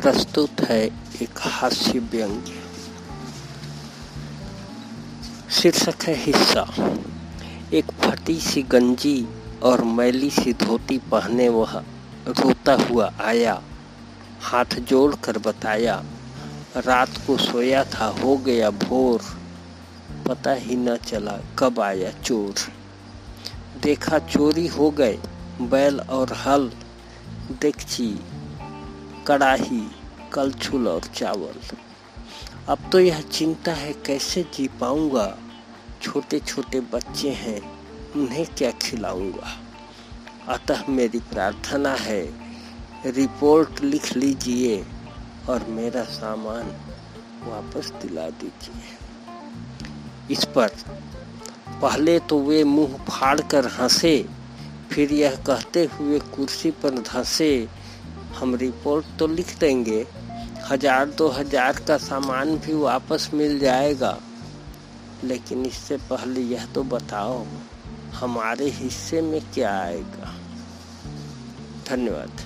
प्रस्तुत है एक हास्य व्यंग्य शीर्षक है हिस्सा। एक फटी सी गंजी और मैली सी धोती पहने वह रोता हुआ आया। हाथ जोड़ कर बताया, रात को सोया था, हो गया भोर। पता ही न चला कब आया चोर। देखा चोरी हो गए, बैल और हल। देखची कड़ाही कलछुल और चावल। अब तो यह चिंता है कैसे जी पाऊँगा? छोटे छोटे बच्चे हैं, उन्हें क्या खिलाऊँगा? अतः मेरी प्रार्थना है, रिपोर्ट लिख लीजिए और मेरा सामान वापस दिला दीजिए। इस पर, पहले तो वे मुँह फाड़ कर हंसे, फिर यह कहते हुए कुर्सी पर धंसे हम रिपोर्ट तो लिख देंगे। हज़ार दो हज़ार का सामान भी वापस मिल जाएगा। लेकिन इससे पहले यह तो बताओ, हमारे हिस्से में क्या आएगा? धन्यवाद।